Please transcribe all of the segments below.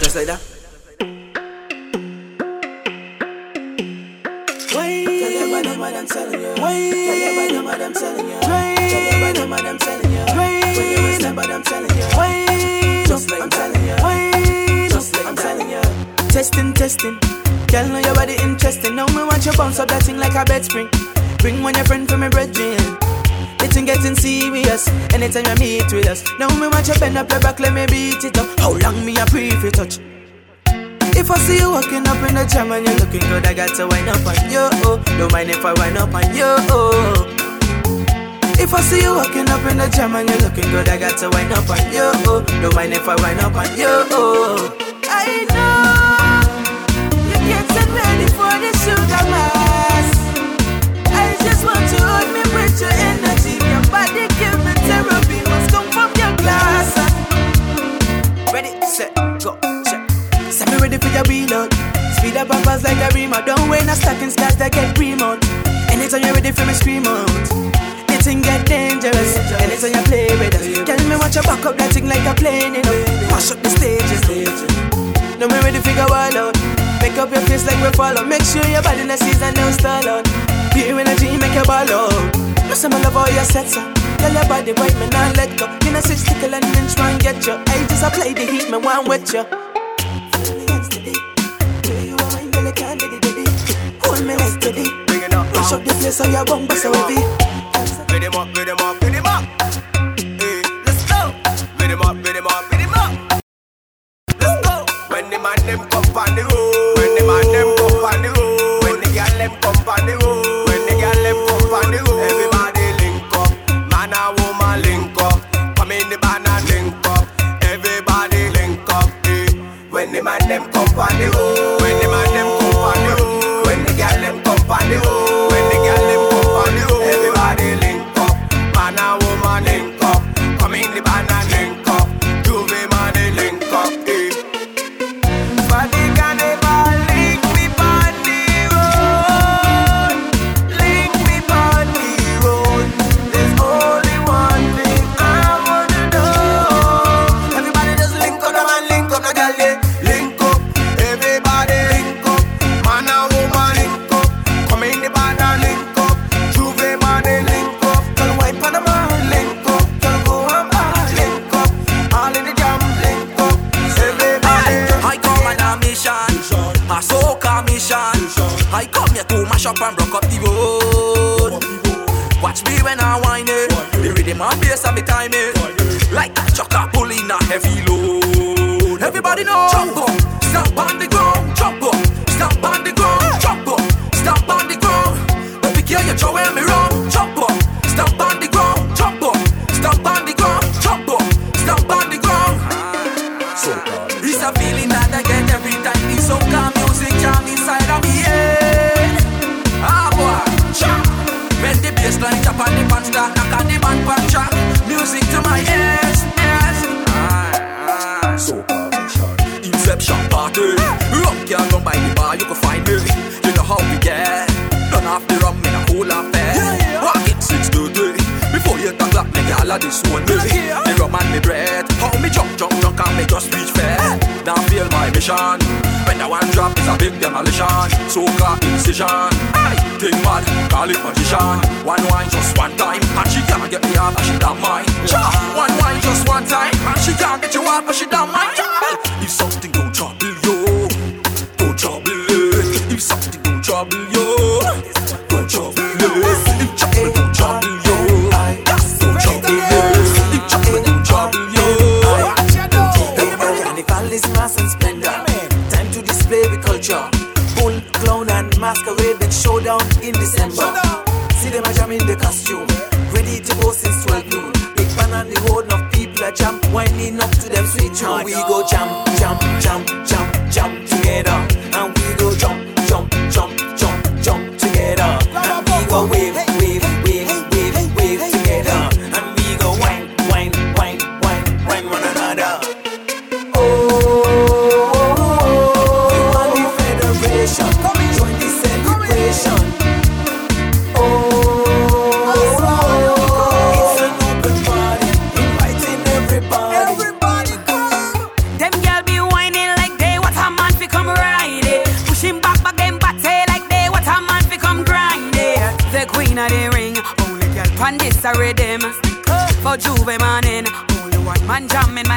Just like that. Wait. Tell your body what I'm telling you. Wait. Tell your body what I'm telling you. Wait. Tell your body what I'm telling you. Wait. When you step what telling you. Wait. Just like I'm. Just like I'm telling. Testing, testing. Girl, know your body interesting. Now me want you bounce up that thing like a bed spring. Bring one your friend for me brethren. It's getting serious anytime you meet with us. Now me want you bend up your back, let me beat it up. How long me a pre for touch? If I see you walking up in the jam and you're looking good, I got to wind up on you. Oh. Don't mind if I wind up on you. Oh. If I see you walking up in the jam and you're looking good, I got to wind up on you. Oh. Don't mind if I wind up on you. Oh. I know you're getting ready for the sugar mass. I just want to hold me with you play follow. Make up your face like we're following. Make sure your body in the season don't stall out. Pure energy, make your ball out. Listen, I love oh, all your sets up. Tell your body right, me not let go. You know, six tickle and try and get you. I just apply the heat, me want with you. My Hold me Push up the place him up. Hey, let's go. Let's go. When the man them come on the road, talk like me, girl, I this one me. The rum and me bread, How me jump, jump, jump, and me just reach fair. Now feel my mission. When the one drop is a big demolition. so Soca incision. I think mad, call it magician. One wine just one time, and she can't get me off, and she don't mind. Cha. One wine just one time, and she can't get you off, but she don't mind. Cha. If something don't trouble you, don't trouble it. If something don't trouble you, don't trouble it. Costume, ready to go since 12 noon. Big fan on the road, enough people a jam, winding up to them sweet tune. We go jam, only one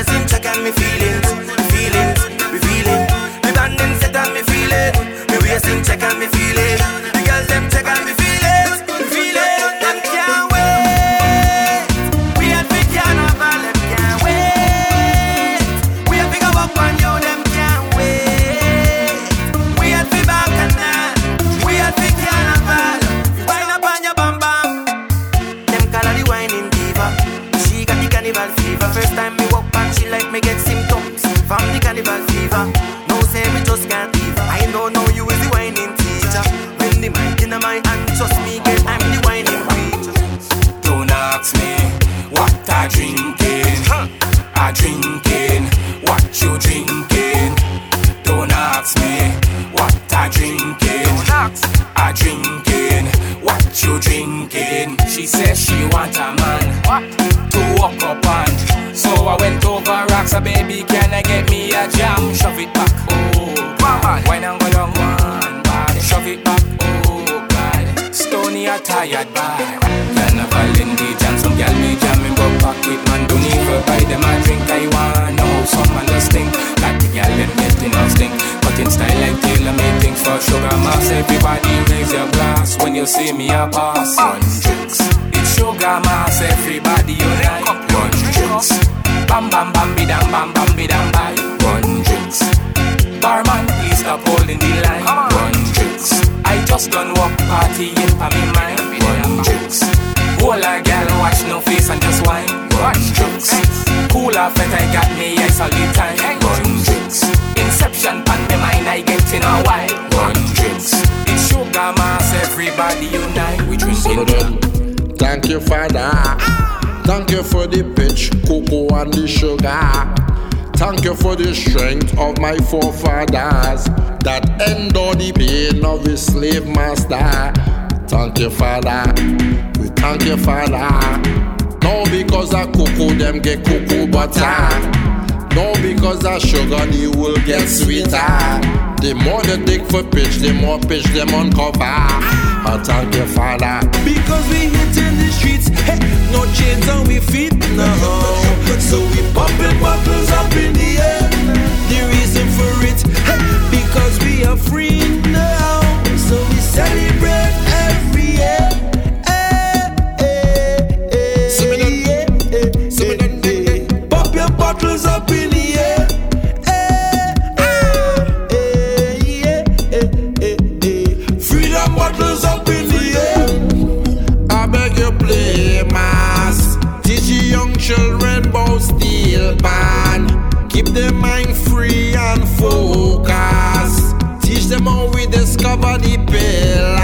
Girls in check and me feeling good. Feeling, me. The band in set and me. Me check and me I in a while One drinks sugar mass, everybody unite. We drinking. Thank you, Father. Thank you for the pitch, cocoa, and the sugar. Thank you for the strength of my forefathers that endure the pain of the slave master. Thank you, Father. We thank you, Father. No, because of cocoa, them get cocoa butter. No, because that sugar, the will get sweeter. The more they dig for pitch, the more pitch them uncover. I thank you, Father. Because we hit in the streets, hey, no chains on we feet now. So we popping bottles up in the air. The reason for it, hey, because we are free now. So we celebrate the mind free and focused. Teach them how we discover the pillar.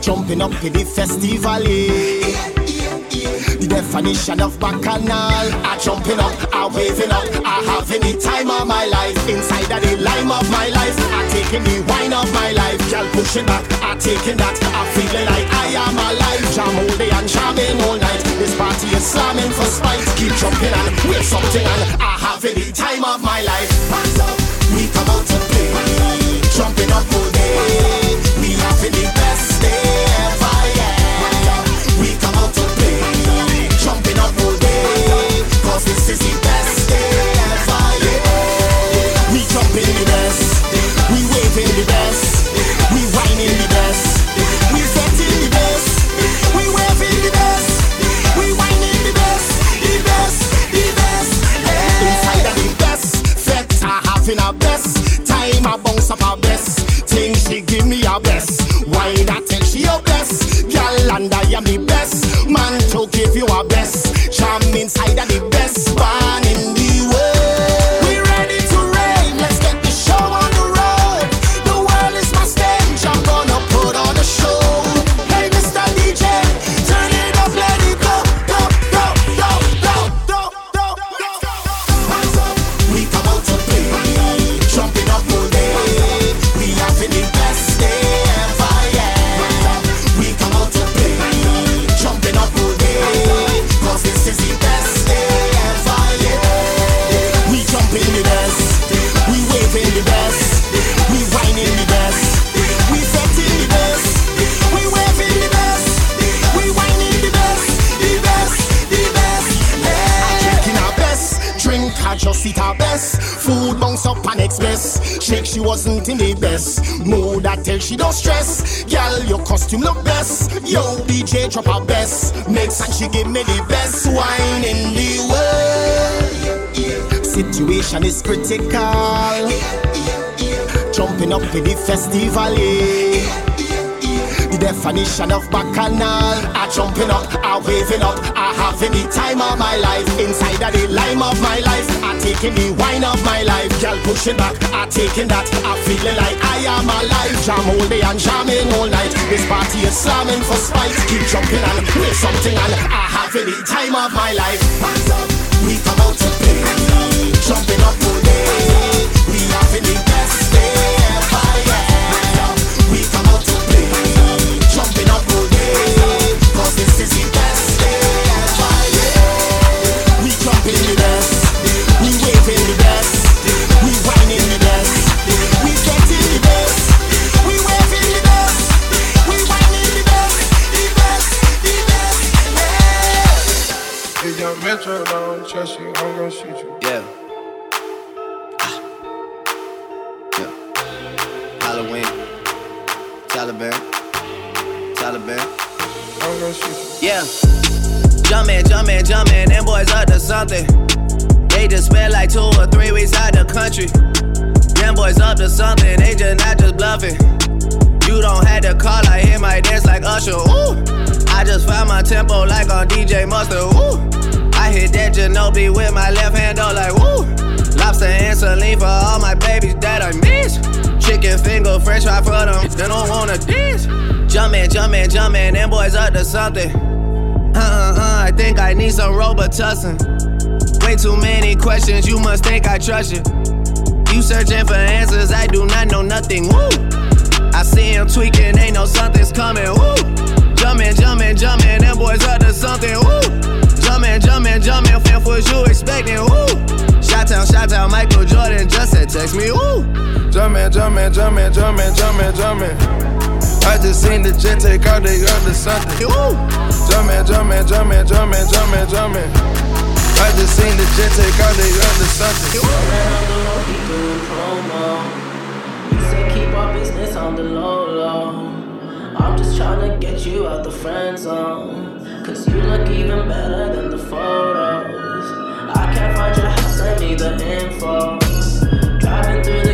Jumping up in the festival. eh. The definition of bacchanal. I jumping up, I waving up, I having the time of my life. Inside of the lime of my life, I taking the wine of my life. Girl pushing back, I taking that. I feeling like I am alive. Jam all day and jamming all night. This party is slamming for spite. Keep jumping and wave something and I having the time of my life. Hands up, we come out to play. Jumping up all day. I am the best. Man to give you our best. Drink, I just eat our best. Food bounce up and express. Shake, she wasn't in the best mood. I tell she don't stress. Girl, your costume look best. Yo, DJ drop our best. Makes and she give me the best wine in the world. Situation is critical. Jumping up in the festival. Definition of bacchanal. I jumping up, I waving up, I having the time of my life. Inside of the lime of my life, I taking the wine of my life. Girl pushing back, I taking that. I feeling like I am alive. Jam all day and jamming all night. This party is slamming for spite. Keep jumping and wave something and I having the time of my life. Hands up, we come out to play. Jumping up all day. We having the this is the Yeah. Jumpin', jumpin', jumpin', them boys up to something. They just spent like two or three weeks out the country. Them boys up to something, they just not just bluffing. You don't have to call, I hit my dance like Usher. Ooh. I just found my tempo like on DJ Mustard. Ooh. I hit that Ginobili with my left hand, though, like woo. Lobster and saline for all my babies that I miss. Chicken finger, french fry for them, they don't wanna dance. Jumpin', jumpin', jumpin', them boys up to something. Uh uh uh, I think I need some Robitussin. Way too many questions, you must think I trust you. You searching for answers, I do not know nothing. Woo! I see him tweaking, ain't no something's coming. Woo! Jumpin', jumpin', jumpin', them boys up to something. Woo! Jumpin', jumpin', jumpin', fam, what you expecting? Woo! Shot town, shot town, Michael Jordan just said text me. Woo! Jumpin', jumpin', jumpin', jumpin', jumpin', jumpin'. I just seen the jet take out, they up to something. Jumpin', jumpin', jumpin', jumpin', jumpin', jumpin'. I just seen the jet take out, they to something. He said keep our business on the low low. I'm just tryna get you out the friend zone. Cause you look even better than the photos. I can't find your house, send me the info. Driving through the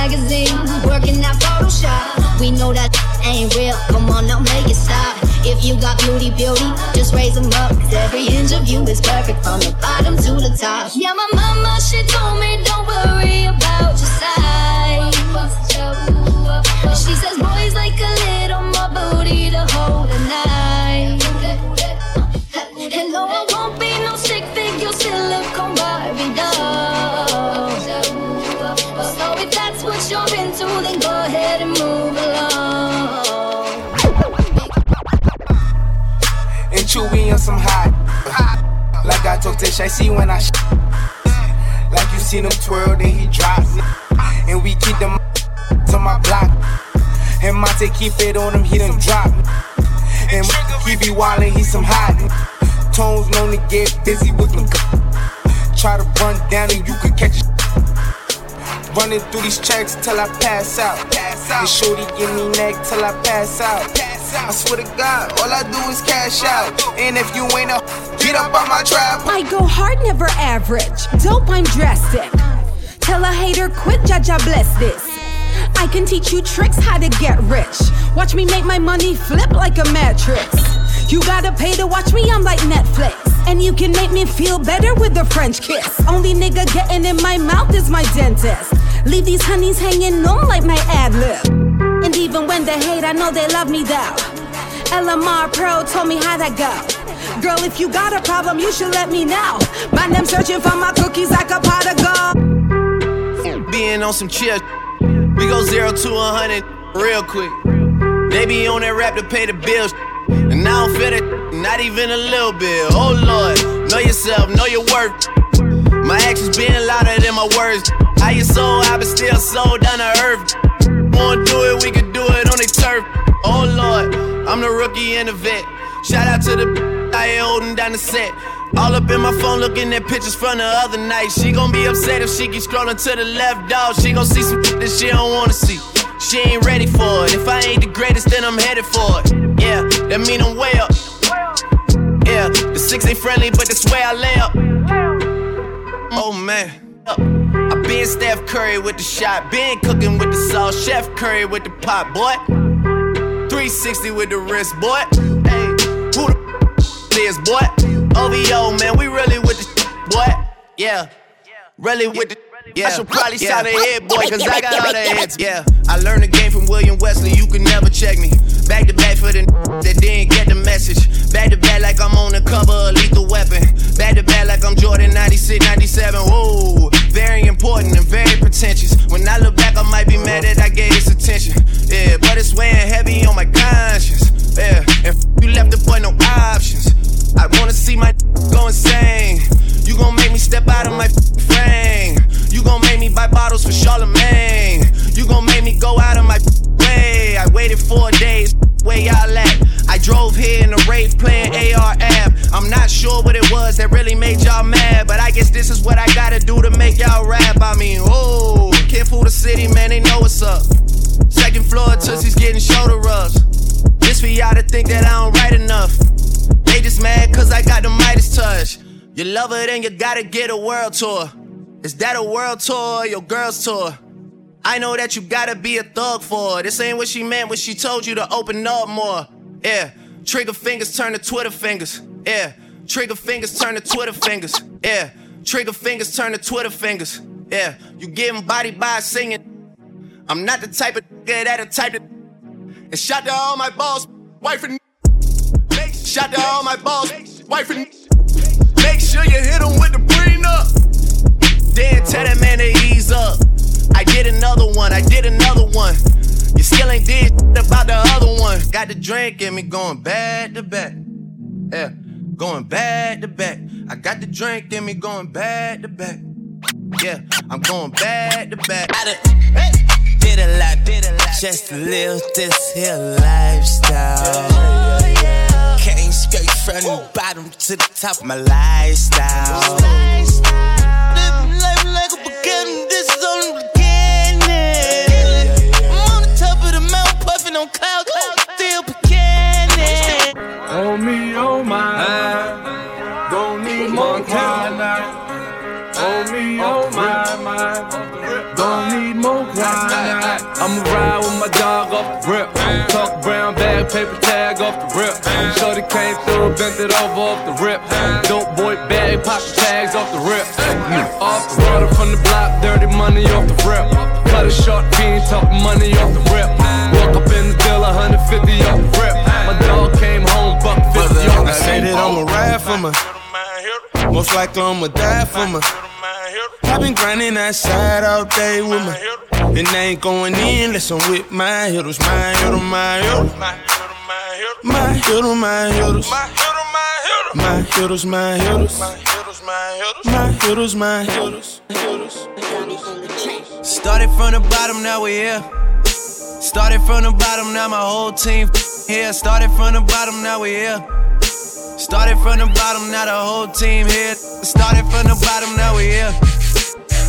magazines working that Photoshop. We know that ain't real. Come on now, make it stop. If you got beauty, beauty, just raise them up. Cause every inch of you is perfect from the bottom to the top. Yeah, my mama, she told me don't worry about your size. She says boys like a On some hot. Like I told Tish, I see when I sh- Like you seen him twirl, then he drop. And we keep them to my block. And Monte keep it on him, he done drop. And he be wildin', he some hot. Tones known to get busy with them. Try to run down and you could catch a Running through these checks till I pass out. And shorty give me neck till I pass out. I swear to God, all I do is cash out. And if you ain't a get up on my trap. I go hard, never average. Dope, I'm drastic. Tell a hater, quit, judge, I bless this. I can teach you tricks how to get rich. Watch me make my money flip like a mattress. You gotta pay to watch me, I'm like Netflix. And you can make me feel better with a French kiss. Only nigga getting in my mouth is my dentist. Leave these honeys hanging on like my ad lib. And even when they hate, I know they love me though. LMR Pro told me how that go. Girl, if you got a problem, you should let me know. Man, them searching for my cookies like a pot of gold. Being on some chill, we go zero to a hundred real quick. They be on that rap to pay the bills, and I don't feel it, not even a little bit. Oh Lord, know yourself, know your worth. My actions being louder than my words. How you so I but still so down to earth. Wanna do it, we can do it on the turf. Oh Lord, I'm the rookie and the vet. Shout out to the I holding down the set. All up in my phone looking at pictures from the other night. She gon' be upset if she keep scrolling to the left, dog. She gon' see some that she don't wanna see. She ain't ready for it. If I ain't the greatest, then I'm headed for it. Yeah, that mean I'm way up. Yeah, the six ain't friendly, but that's where I lay up. Oh man. I been Steph Curry with the shot, been cooking with the sauce, Chef Curry with the pot, boy. 360 with the wrist, boy. Hey, who the is, boy? OVO, man, we really with the boy. Yeah, really with the. Yeah. I should probably yeah. sound a head boy, cause I got all the heads. Yeah, I learned the game from William Wesley, you can never check me. Back to back for the that didn't get the message. Back to back like I'm on the cover of Lethal Weapon. Back to back like I'm Jordan 96, 97. Whoa, very important and very pretentious. When I look back, I might be mad that I gave this attention. Yeah, but it's weighing heavy on my conscience. Yeah, and you left the boy no options. I wanna see my go insane. You gon' make me step out of my frame. You gon' make me buy bottles for Charlemagne. You gon' make me go out of my way. I waited four days, where y'all at? I drove here in a Wraith playing AR-AB. I'm not sure what it was that really made y'all mad, but I guess this is what I gotta do to make y'all rap. I mean, oh, can't fool the city, man, they know what's up. Second floor, Tootsie's getting shoulder rubs. This for y'all to think that I don't write enough. They just mad cause I got the Midas touch. You love her, then you gotta get a world tour. Is that a world tour or your girl's tour? I know that you gotta be a thug for her. This ain't what she meant when she told you to open up more. Yeah, trigger fingers turn to Twitter fingers. Yeah, trigger fingers turn to Twitter fingers. Yeah, trigger fingers turn to Twitter fingers. Yeah, you getting body by singing. I'm not the type of that a type of. And shout to all my balls, wife and. Shout to all my balls, wife and. Make sure you hit them with the prenup. Then tell that man to ease up. I did another one, I did another one. You still ain't did about the other one. Got the drink in me going back to back. Yeah, going back to back. I got the drink in me going back to back. Yeah, I'm going back to back. I done, hey, did a lot, did a lot, just to live this here lifestyle. Came straight from the bottom to the top of my lifestyle. Living life like a beginning, this is only the beginning. I'm on the top of the mountain, puffing on cloud, cloud, still beginning. Oh me, oh my, don't need more wine. Oh me, oh my, my, don't need more wine. I'ma ride with my dog off the rip. Talk brown bag, paper tag off the rip. Shorty came through, bent it over off the rip. Dope boy bag, pop the tags off the rip. Mm. Off the water from the block, dirty money off the rip. Cut a short fiend, talk money off the rip. Walk up in the deal, 150 off the rip. My dog came home, buck 50 off the I say that I'ma ride for me. Most likely I'ma die for me. i been grinding outside all day with me. And I ain't going in unless I'm with my hitters, my hitter, my hitter. My hitter, my hitters. My hitters, my hitters. My hitters, my hitters. Started from the bottom, now we're here. Started from the bottom, now my whole team here. Started from the bottom, now we here. Started from the bottom, now the whole team here. Started from the bottom, now we here.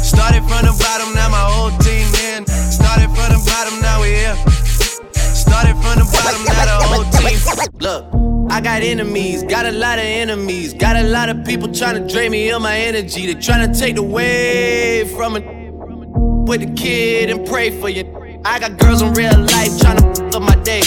Started from the bottom, now my whole team in. Started from the bottom, now we're here. Started from the bottom, now the whole team. Look, I got enemies, got a lot of enemies, got a lot of people trying to drain me of my energy. They trying to take away from it with the kid and pray for you. I got girls in real life trying to f up my day.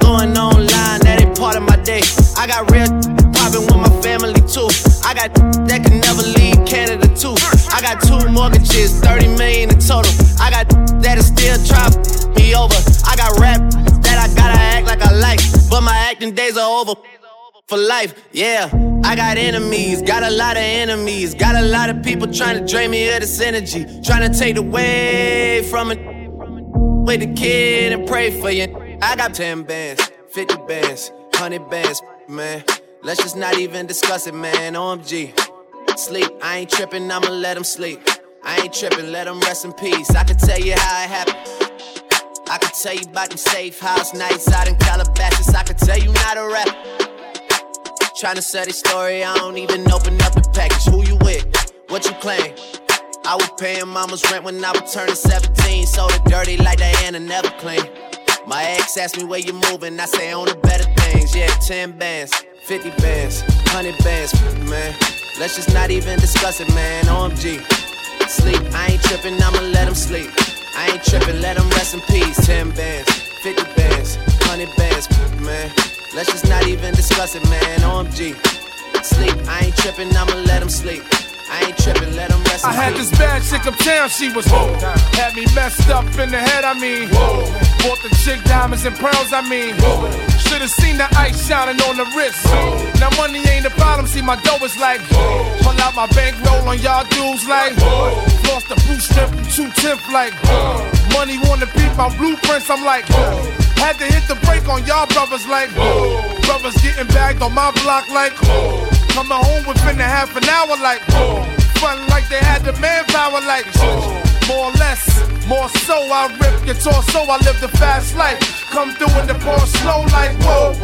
Going online, that ain't part of my day. I got real popping with my family too. I got that can never leave Canada too. I got two mortgages, 30 million in total. I got that is still try me over. I got rap I gotta act like I like, but my acting days are over for life. Yeah, I got enemies, got a lot of enemies, got a lot of people trying to drain me of this energy, trying to take away from it. With the kid and pray for you. I got 10 bands, 50 bands, 100 bands, man. Let's just not even discuss it, man. OMG. Sleep, I ain't tripping, I'ma let him sleep. I ain't tripping, let him rest in peace. I can tell you how it happened. I can tell you about them safe house nights out in Calabasas. I can tell you not a rap. Trying to sell this story, I don't even open up the package. Who you with? What you claim? I was paying mama's rent when I was turning 17. So it dirty like Diana, never clean. My ex asked me where you moving, I say on the better things. Yeah, 10 bands, 50 bands, 100 bands, man. Let's just not even discuss it, man. OMG. Sleep, I ain't tripping, I'ma let him sleep. I ain't tripping, let him rest in peace. 10 bands, 50 bands, 100 bands, man. Let's just not even discuss it, man. OMG. Sleep, I ain't trippin', I'ma let him sleep. I ain't trippin', let him rest in peace. I had peace. this bad chick uptown, she was whoa. Had me messed up in the head, I mean. Whoa. Bought the chick diamonds and pearls, I mean. Whoa. Should've seen the ice shining on the wrist. Now money ain't a problem, see my dough is like. Pull out my bankroll on y'all dudes like. Lost the blue strip two tenth like. Money wanna beat my blueprints, I'm like. Had to hit the brake on y'all brothers like. Brothers getting bagged on my block like. Coming home within a half an hour like. Fun like they had the manpower like. More or less, more so, I rip your torso, I live the fast life. Come through in the pour slow like whoa.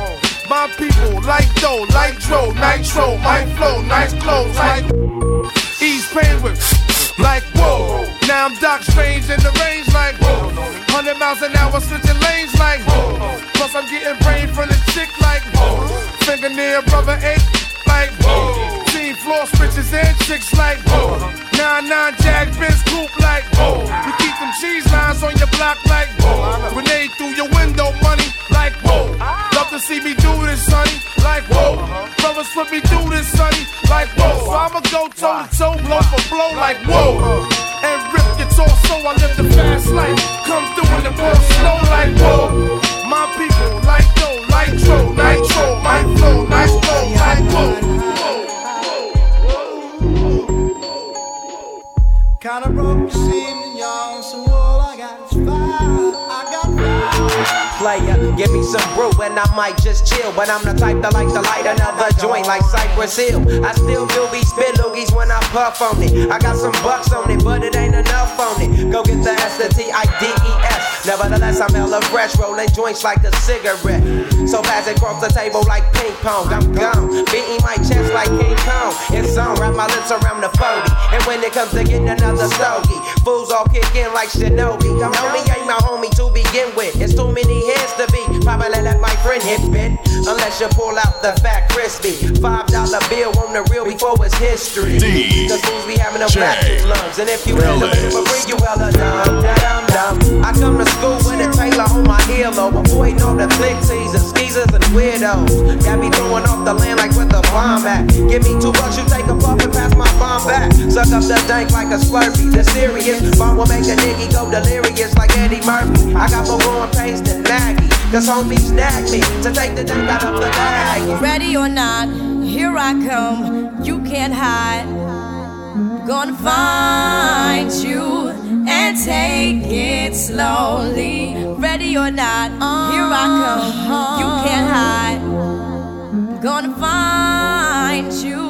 My people like dough, like dro, nitro, my flow, nice clothes like ease pain with like whoa. Now I'm Doc Strange in the range like whoa. 100 miles an hour switching lanes like whoa. Plus I'm getting brain from the chick like whoa. Fingernail brother eight like whoa. Team floor switches and chicks like whoa. Nine nine jag Benz coupe like whoa. You keep them cheese lines on your block like whoa. Grenade through your window money like whoa. Love to see me do this, sonny, like whoa. Brothers put me through this, sonny, like whoa. So I'ma go toe to toe, blow for blow like whoa. And rip your torso, I live the fast life. Come through in the more slow like whoa. My people like dough, like tro, nitro, give me some brew and I might just chill. But I'm the type that like to light another joint like Cypress Hill. I still do be spit loogies when I puff on it. I got some bucks on it, but it ain't enough on it. Go get the S, the. Nevertheless, I'm hella fresh, rolling joints like a cigarette. So fast across the table like ping pong, I'm gone. Beating my chest like King Kong. It's on, wrap my lips around the 40. And when it comes to getting another stogie, fools all kick in like Shinobi. Know me ain't my homie to begin with. It's too many heads to be. Probably let my friend hit bit. Unless you pull out the fat crispy. Five dollar bill on the real before it's history. Cause fools be having a black lungs. And if you hella for free, you hella dumb. Dumb, dumb. I come to school with a Taylor on my earlobe. Avoiding all the flick teasers, skeezers, and weirdos. Got me throwing off the land like where the bomb at. Give me two bucks, you take a puff and pass my bomb back. Suck up the dank like a slurpee. The serious bomb will make a nigga go delirious like Eddie Murphy. I got more growing pains than Maggie. Cause homies snag me to take the dank out of the bag. Ready or not, here I come. You can't hide. Gonna find you and take it slowly. Ready or not, here I come. You can't hide. I'm Gonna find you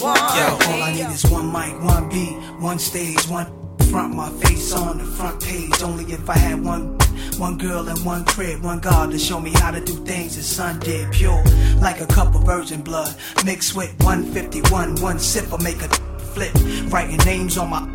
one. All I need is one mic, one beat, one stage, one front. My face on the front page. Only if I had one. One girl and one crib, one God to show me how to do things the sun did. Pure, like a cup of virgin blood. Mixed with 151, one sip will make a flip. Writing names on my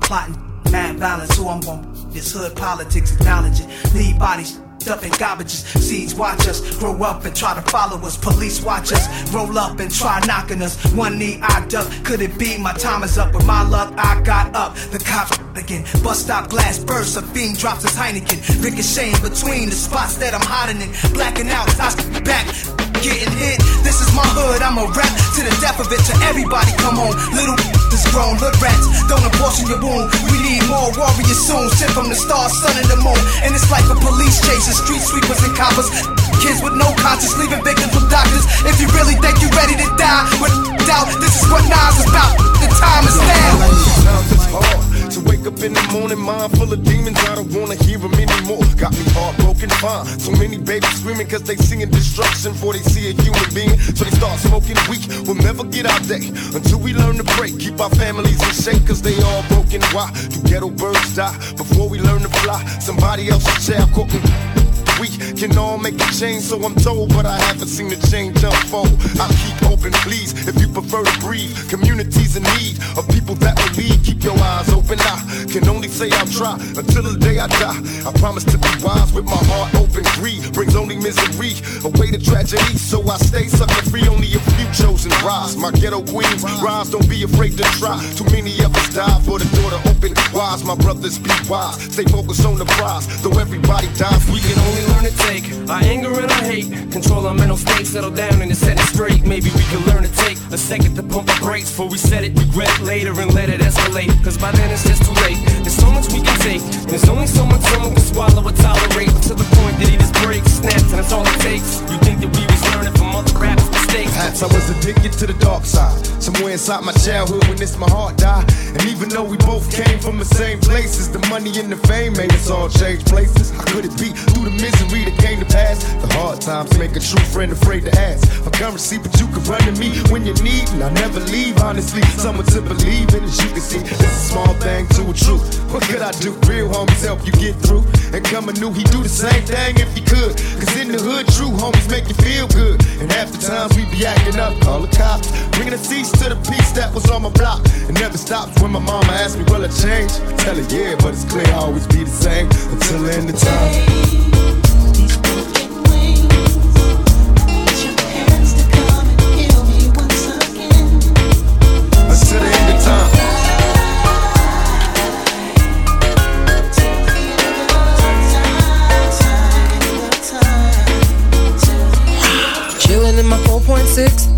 plotting mad violence, so I'm gon' this hood politics, acknowledge it. Leave bodies up in garbages. Seeds watch us grow up and try to follow us. Police watch us roll up and try knocking us. One knee I duck. Could it be my time is up? With my luck, I got up. The cops again. Bus stop glass bursts. A fiend drops his Heineken. Ricocheting between the spots that I'm hiding in. Blacking out. I back. Getting hit. This is my hood. I'm a rap to the death of it. To everybody, come on. Little is grown. Hood rats. Don't abortion your wound. We need more warriors soon. Sent from the stars, sun, and the moon. And it's like a police chase. Street sweepers and coppers. Kids with no conscience, leaving victims with doctors. If you really think you're ready to die, with doubt, this is what Nas is about. The time is now. Wake up in the morning, mind full of demons. I don't wanna hear them anymore. Got me heartbroken, fine. So many babies screaming cause they seeing destruction before they see a human being. So they start smoking weak. We'll never get our day until we learn to break. Keep our families in shape cause they all broken. Why do ghetto birds die before we learn to fly? Somebody else's child cooking. We can all make a change, so I'm told, but I haven't seen the change unfold. I'll keep open, please, if you prefer to breathe. Communities in need of people that will. Keep your eyes open. I can only say I'll try until the day I die. I promise to be wise with my heart open. Greed brings only misery, away to tragedy. So I stay sucker free. Only a few chosen rise. My ghetto queens rise. Don't be afraid to try. Too many of us die for the door to open. Wise, my brothers, be wise. Stay focused on the prize. Though everybody dies, We can only learn to take our anger and our hate. Control our mental state, settle down and set it straight. Maybe we can learn to take a second to pump our brakes before we set it. Regret it later and let it escalate. Cause by then it's just too late. There's so much we can take. There's only so much someone can swallow or tolerate. To the point that he just breaks, snaps, and that's all it takes. You think that we was learning from other rappers' Perhaps I was addicted to the dark side. Somewhere inside my childhood when this my heart died. And even though we both came from the same places, the money and the fame made us all change places. How could it be through the misery that came to pass? The hard times make a true friend afraid to ask for currency, but you can run to me when you need, and I never leave. Honestly, someone to believe in, as you can see, it's a small thing to a truth. What could I do? Real homies help you get through. And coming new, he do the same thing if he could. Cause in the hood, true homies make you feel good. And half the times we be acting up, call the cops. Bringing a cease to the peace that was on my block. It never stops when my mama asks me, will I change? I tell her, yeah, but it's clear I'll always be the same until the end of time.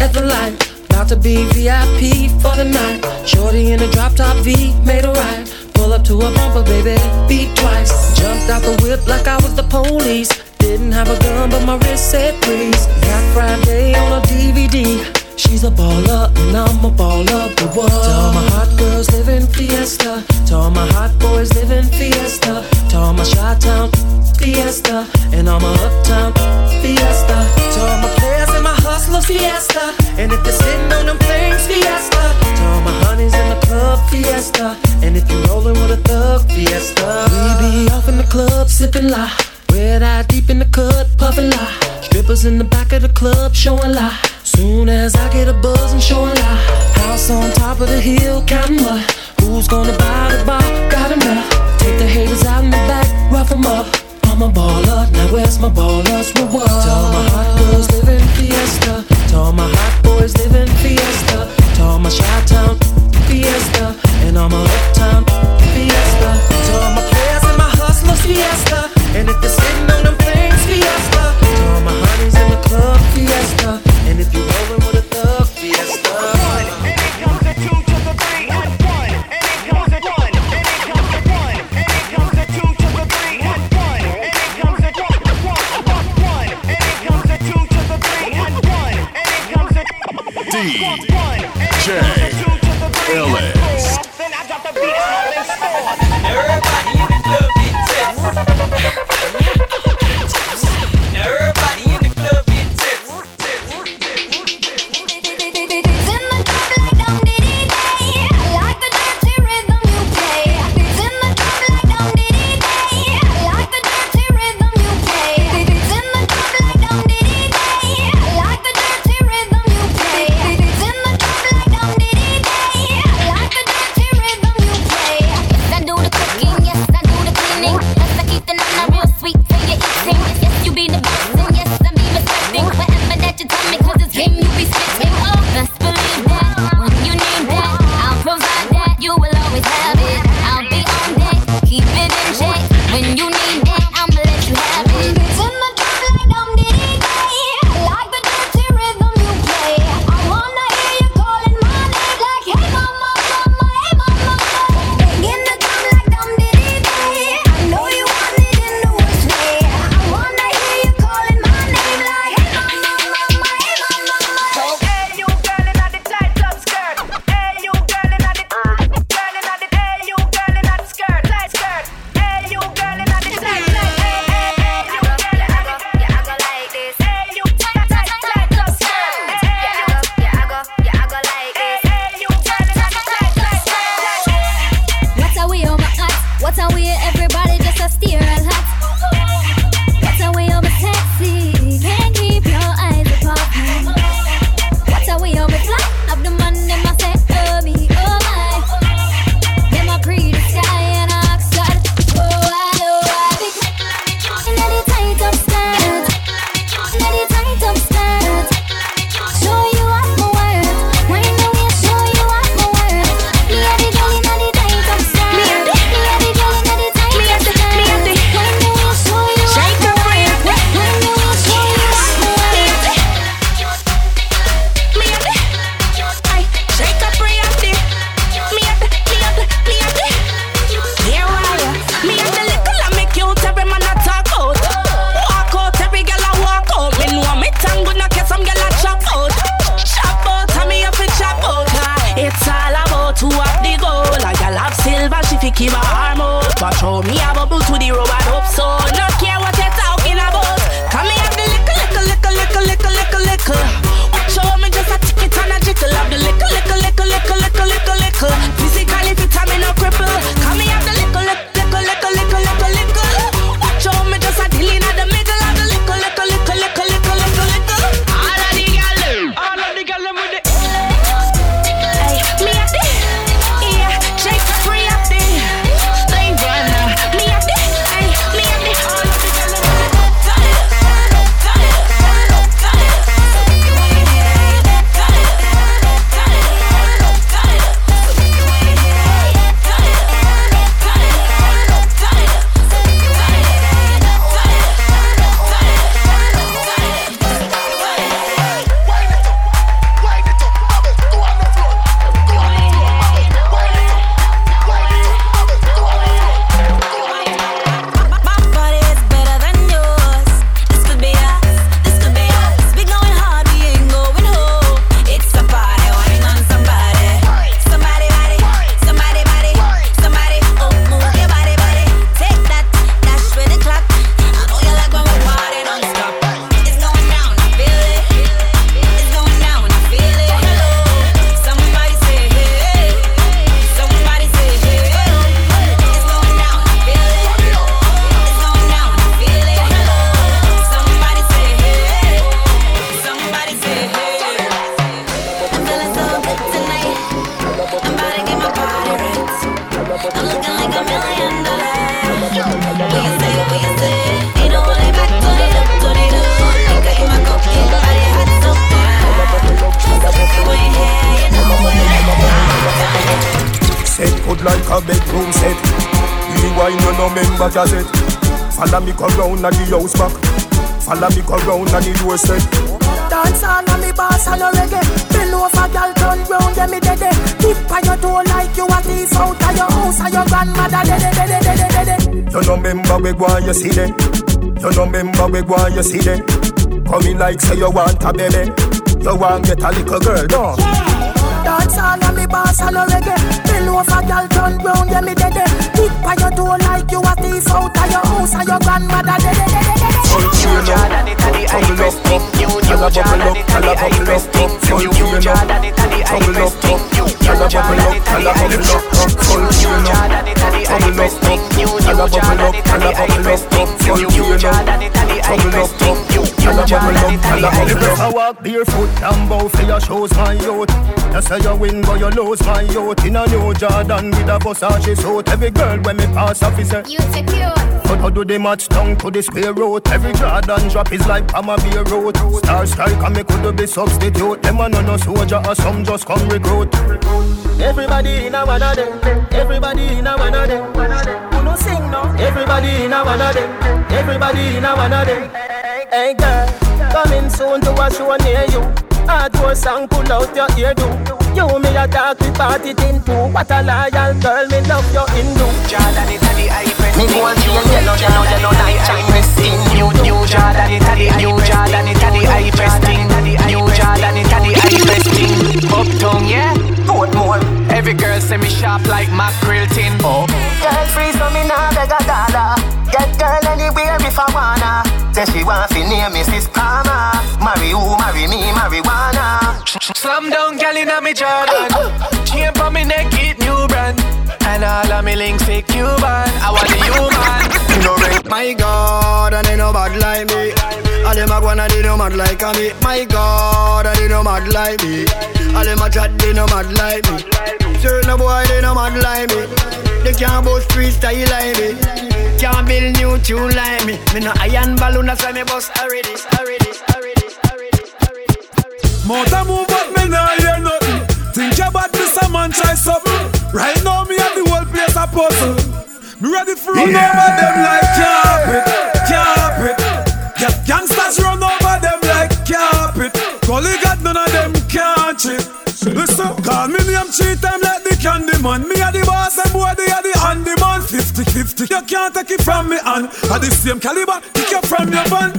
At the light. About to be VIP for the night. Shorty in a drop top V, made a right. Pull up to a bumper, baby, beat twice. Jumped out the whip like I was the police. Didn't have a gun, but my wrist said freeze. Black Friday on a DVD. She's a baller, and I'm a baller. But what? To all my hot girls living fiesta. To all my hot boys living fiesta. To all my shot town fiesta. And all my uptown fiesta. To all my and fiesta. And if you're sitting on them things fiesta. To all my honeys in the club fiesta. And if you're rolling with a thug fiesta. We be off in the club sipping la. Red eye deep in the cut, puffin' la. Strippers in the back of the club showing la. Soon as I get a buzz, I'm showing la. House on top of the hill, counting what? Who's gonna buy the bar? Got enough. Take the haters out in the back, rough 'em up. I'm a baller, now where's my ballers reward? To all my hot girls living fiesta. To all my hot boys living fiesta. To all my shot town fiesta. And all my uptown fiesta. To all my players and my hustlers fiesta. And if you're sitting on them DJ Ellis. you see them. Coming like say you want a baby. You want get a little girl, no. Trouble up, up, from you, you know Trouble up, up, you, you know Trouble up, and I hustle up. I walk barefoot and bow for your shoes, my youth. You say you win, but you lose, my youth. In a new Jordan with a Versace suit. Every girl when me pass officer You secure. But how do they match down to the square root? Every Jordan drop is like I'm a beer road Star striker, me could be substitute. Them a no no soldier, or some just come recruit. Everybody in a one of them. Everybody in a one of them. Who no sing no? Everybody in a one of them. Everybody in a one of them. Hey girl, coming soon to a show near you. Hardcore song, pull out your eardo. You me a talk we party thing too. What a loyal girl, me love your Hindu. Jordan it a the high press Me go and see a yellow, yellow, yellow night Chinese thing New, new Jordan it the New Jordan it a the high press thing New Jordan it a the high press thing Uptown, yeah Portmore Every girl say me sharp like mackerel tin Oh Girl free so me nah beg a dollar Get girl anywhere if I wanna Say she want fi name Mrs. Palmer Marry who, marry me, marijuana Slam down gal inna me Jordan Chain for me neck it new brand And all of me links say Cuban I want the human No ring. My God, and they no bad like me. All them a gonna they no mad like a me. My God, and they no mad like me. All them a chat they no mad like me. Certain boy they no mad like me. They can't bust freestyle like me. Can't build new tune like me. Me no iron balloon that's why me bust already, already, already, already. Motor move but me nah hear nothing. Think about this a man try something. Right now me have the whole place a puzzle. Me ready for run over them like carpet, carpet. Yeah, gangsters run over them like carpet. Gully got none of them can't cheat. Listen, call me name cheat time like the candy man. Me a the boss and boy they are the handyman. 50-50, you can't take it from me and at the same caliber, kick you from your van.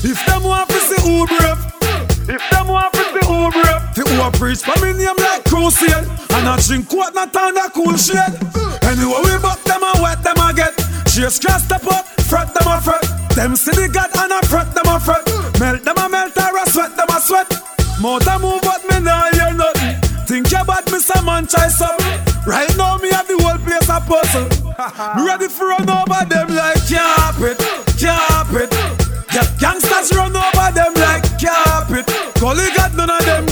If them want to see who brave, if them want to see who brave, the who a preach for me name like crusade, and I drink what not on that cool shit. Anyway we buck them and wet them a get. Chase cross step up, fret them a fret. Them see the God and I a puzzle. me ready for run over them like carpet, carpet. Yeah, gangsters run over them like carpet. Gully got none of them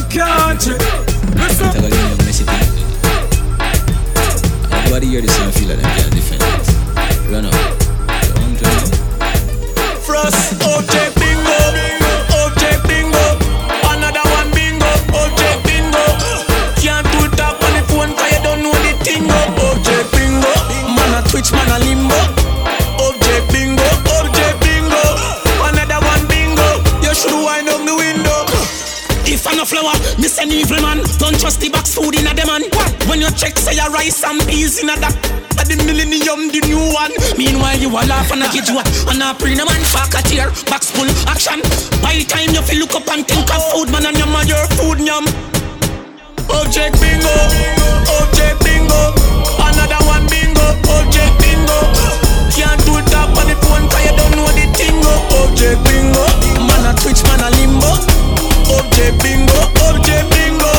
cheat. Listen. Everybody hear this and feel like them can't defend it. Run up. Evil man. Don't trust the box food in a dem man. When you check, say your rice and peas in a that. At the millennium, the new one. Meanwhile, you a laugh and a get you and a pre man. Back a tear, box full action. By the time you feel look up and think of food, man, and yum your food yum. Object bingo, object bingo, another one bingo, object bingo. Can't do it up on the phone 'cause you don't know the tingo. Object bingo, man a twitch, man a limbo. Object bingo, object bingo,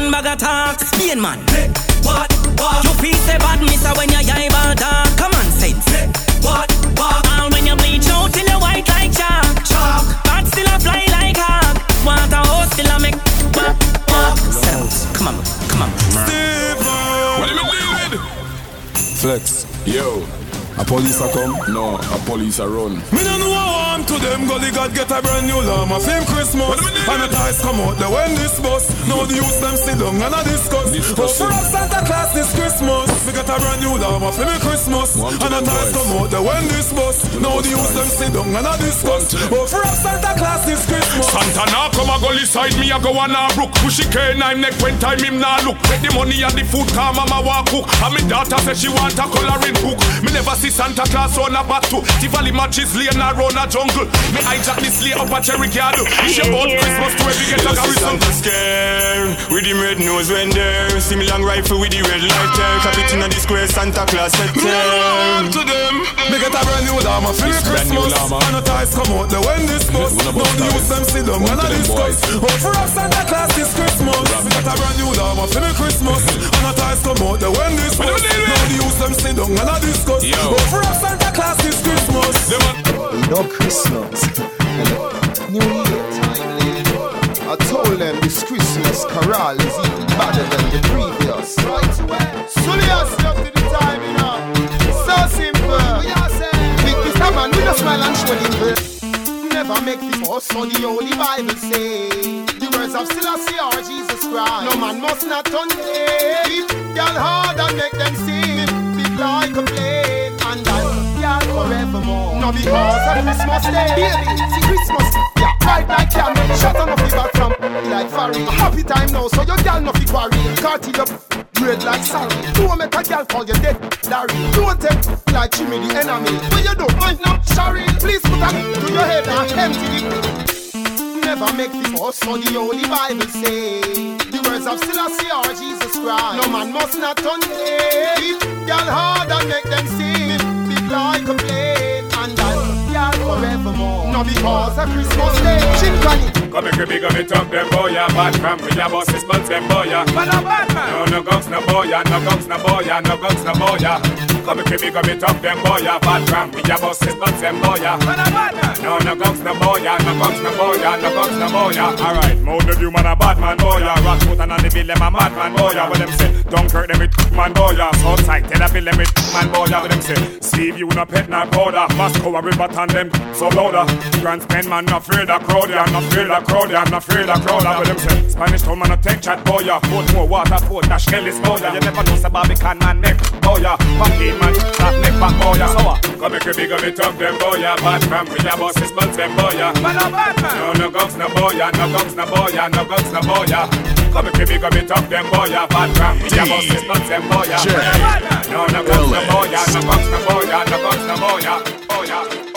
one bag of talk. Spain man. What? What? You feel say bad, mister, when you yai ball talk. Come on, say it. What? What? All when you bleach out till you white like chalk. Chalk. Bad still a fly like hawk. Want a horse still a make walk, walk. Sounds. Come on, come on. What do you mean, David? Flex, yo. A police a come? No, a police a run. Me no know how I'm to them. Gully God get a brand new llama. Fame Christmas. And the ties come out. They when this bus. Now the youth them sit down and a discuss. Oh, for us Santa Claus this Christmas. We get a brand new llama for me Christmas. And the ties come out. They when this bus. Now the youth them sit down and a discuss. Oh, for us Santa Claus this Christmas. Santa now come a gully side me a go on a brook Pushy cane I'm neck when time him nah look Take the money and the food car mama walk cook And me daughter say she want a coloring book Me never see Santa Claus on a bat too Tivoli matches lane around a jungle Me hijack this lay up a cherry garden It's your own Christmas to every get a garrison scare with him red nose when there See me long rifle with the red light there Cap it in the square Santa Claus set there to them. Me get a brand new llama for Christmas. And the ties come out. They when this bus. The youth them sit down and a discuss. Oh, for us Santa Claus this Christmas. Me get a brand new llama for Christmas. And the ties come out. They when this bus. The youth them sit down and a discuss. Oh, for us Santa Claus this Christmas. No Christmas. New Year. I told them this Christmas carol is even better than the previous. Julius, up to the time, you know. So simple. Big Mr. Man, we just smile and show him Never make this us, so the Holy Bible say. The words of Selassie or Jesus Christ. No man must not turn late. Girl hard and make them sing. Big like a forevermore. No because of Christmas Day. Baby, see Christmas. Yeah, fight like camel. Shut on off the back from like Farry. Happy time now, so your girl no fit worry. Carty up. Red like sorry. Don't make a girl call you dead, Larry. Don't take like Jimmy the enemy. But you don't mind now, sorry. Please put a to your head and empty it. Never make the fuss, so the Holy Bible say. The words of Selassie or Jesus Christ. No man must not late. Girl hard and make them sing. Big like a forevermore. No because of Christmas Day. Chimpanzee. Come make a big of it up them boy ya Bad from me ya boss is buns them boy ya Man a bad man No no guns no boy ya No guns no boy ya No guns no boy ya Come make a big of it up them boy ya Bad from me ya boss is buns them boy ya Man a bad man No no guns no boy ya No guns no boy ya No guns no boy ya Alright Mountain View man a bad man boy ya Rock foot and on the bill them a mad man boy ya What them say Dunkirk them it man boy ya Southside Tel Aviv them it man boy ya What them say Steve you no pet not powder Moscow a river and them so louder Grants Pen man no afraid of crowd ya No afraid of crowd ya, I'm not afraid of crowd What them say Spanish town man no take chat boy ya Put more water put dash Kelly's boy ya You never know say Barbican man neck boy ya Pumpkin man that neck back boy ya So what Come make a big of it up them boy ya Bad from me ya boss is buns them boy ya Man a bad man No no guns no boy ya No guns no boy ya No guns no boy ya Come make a big of it up them boy ya Bad from me ya boss is buns them boy ya No no guns no boy ya No guns no boy ya No guns no boy ya Boy ya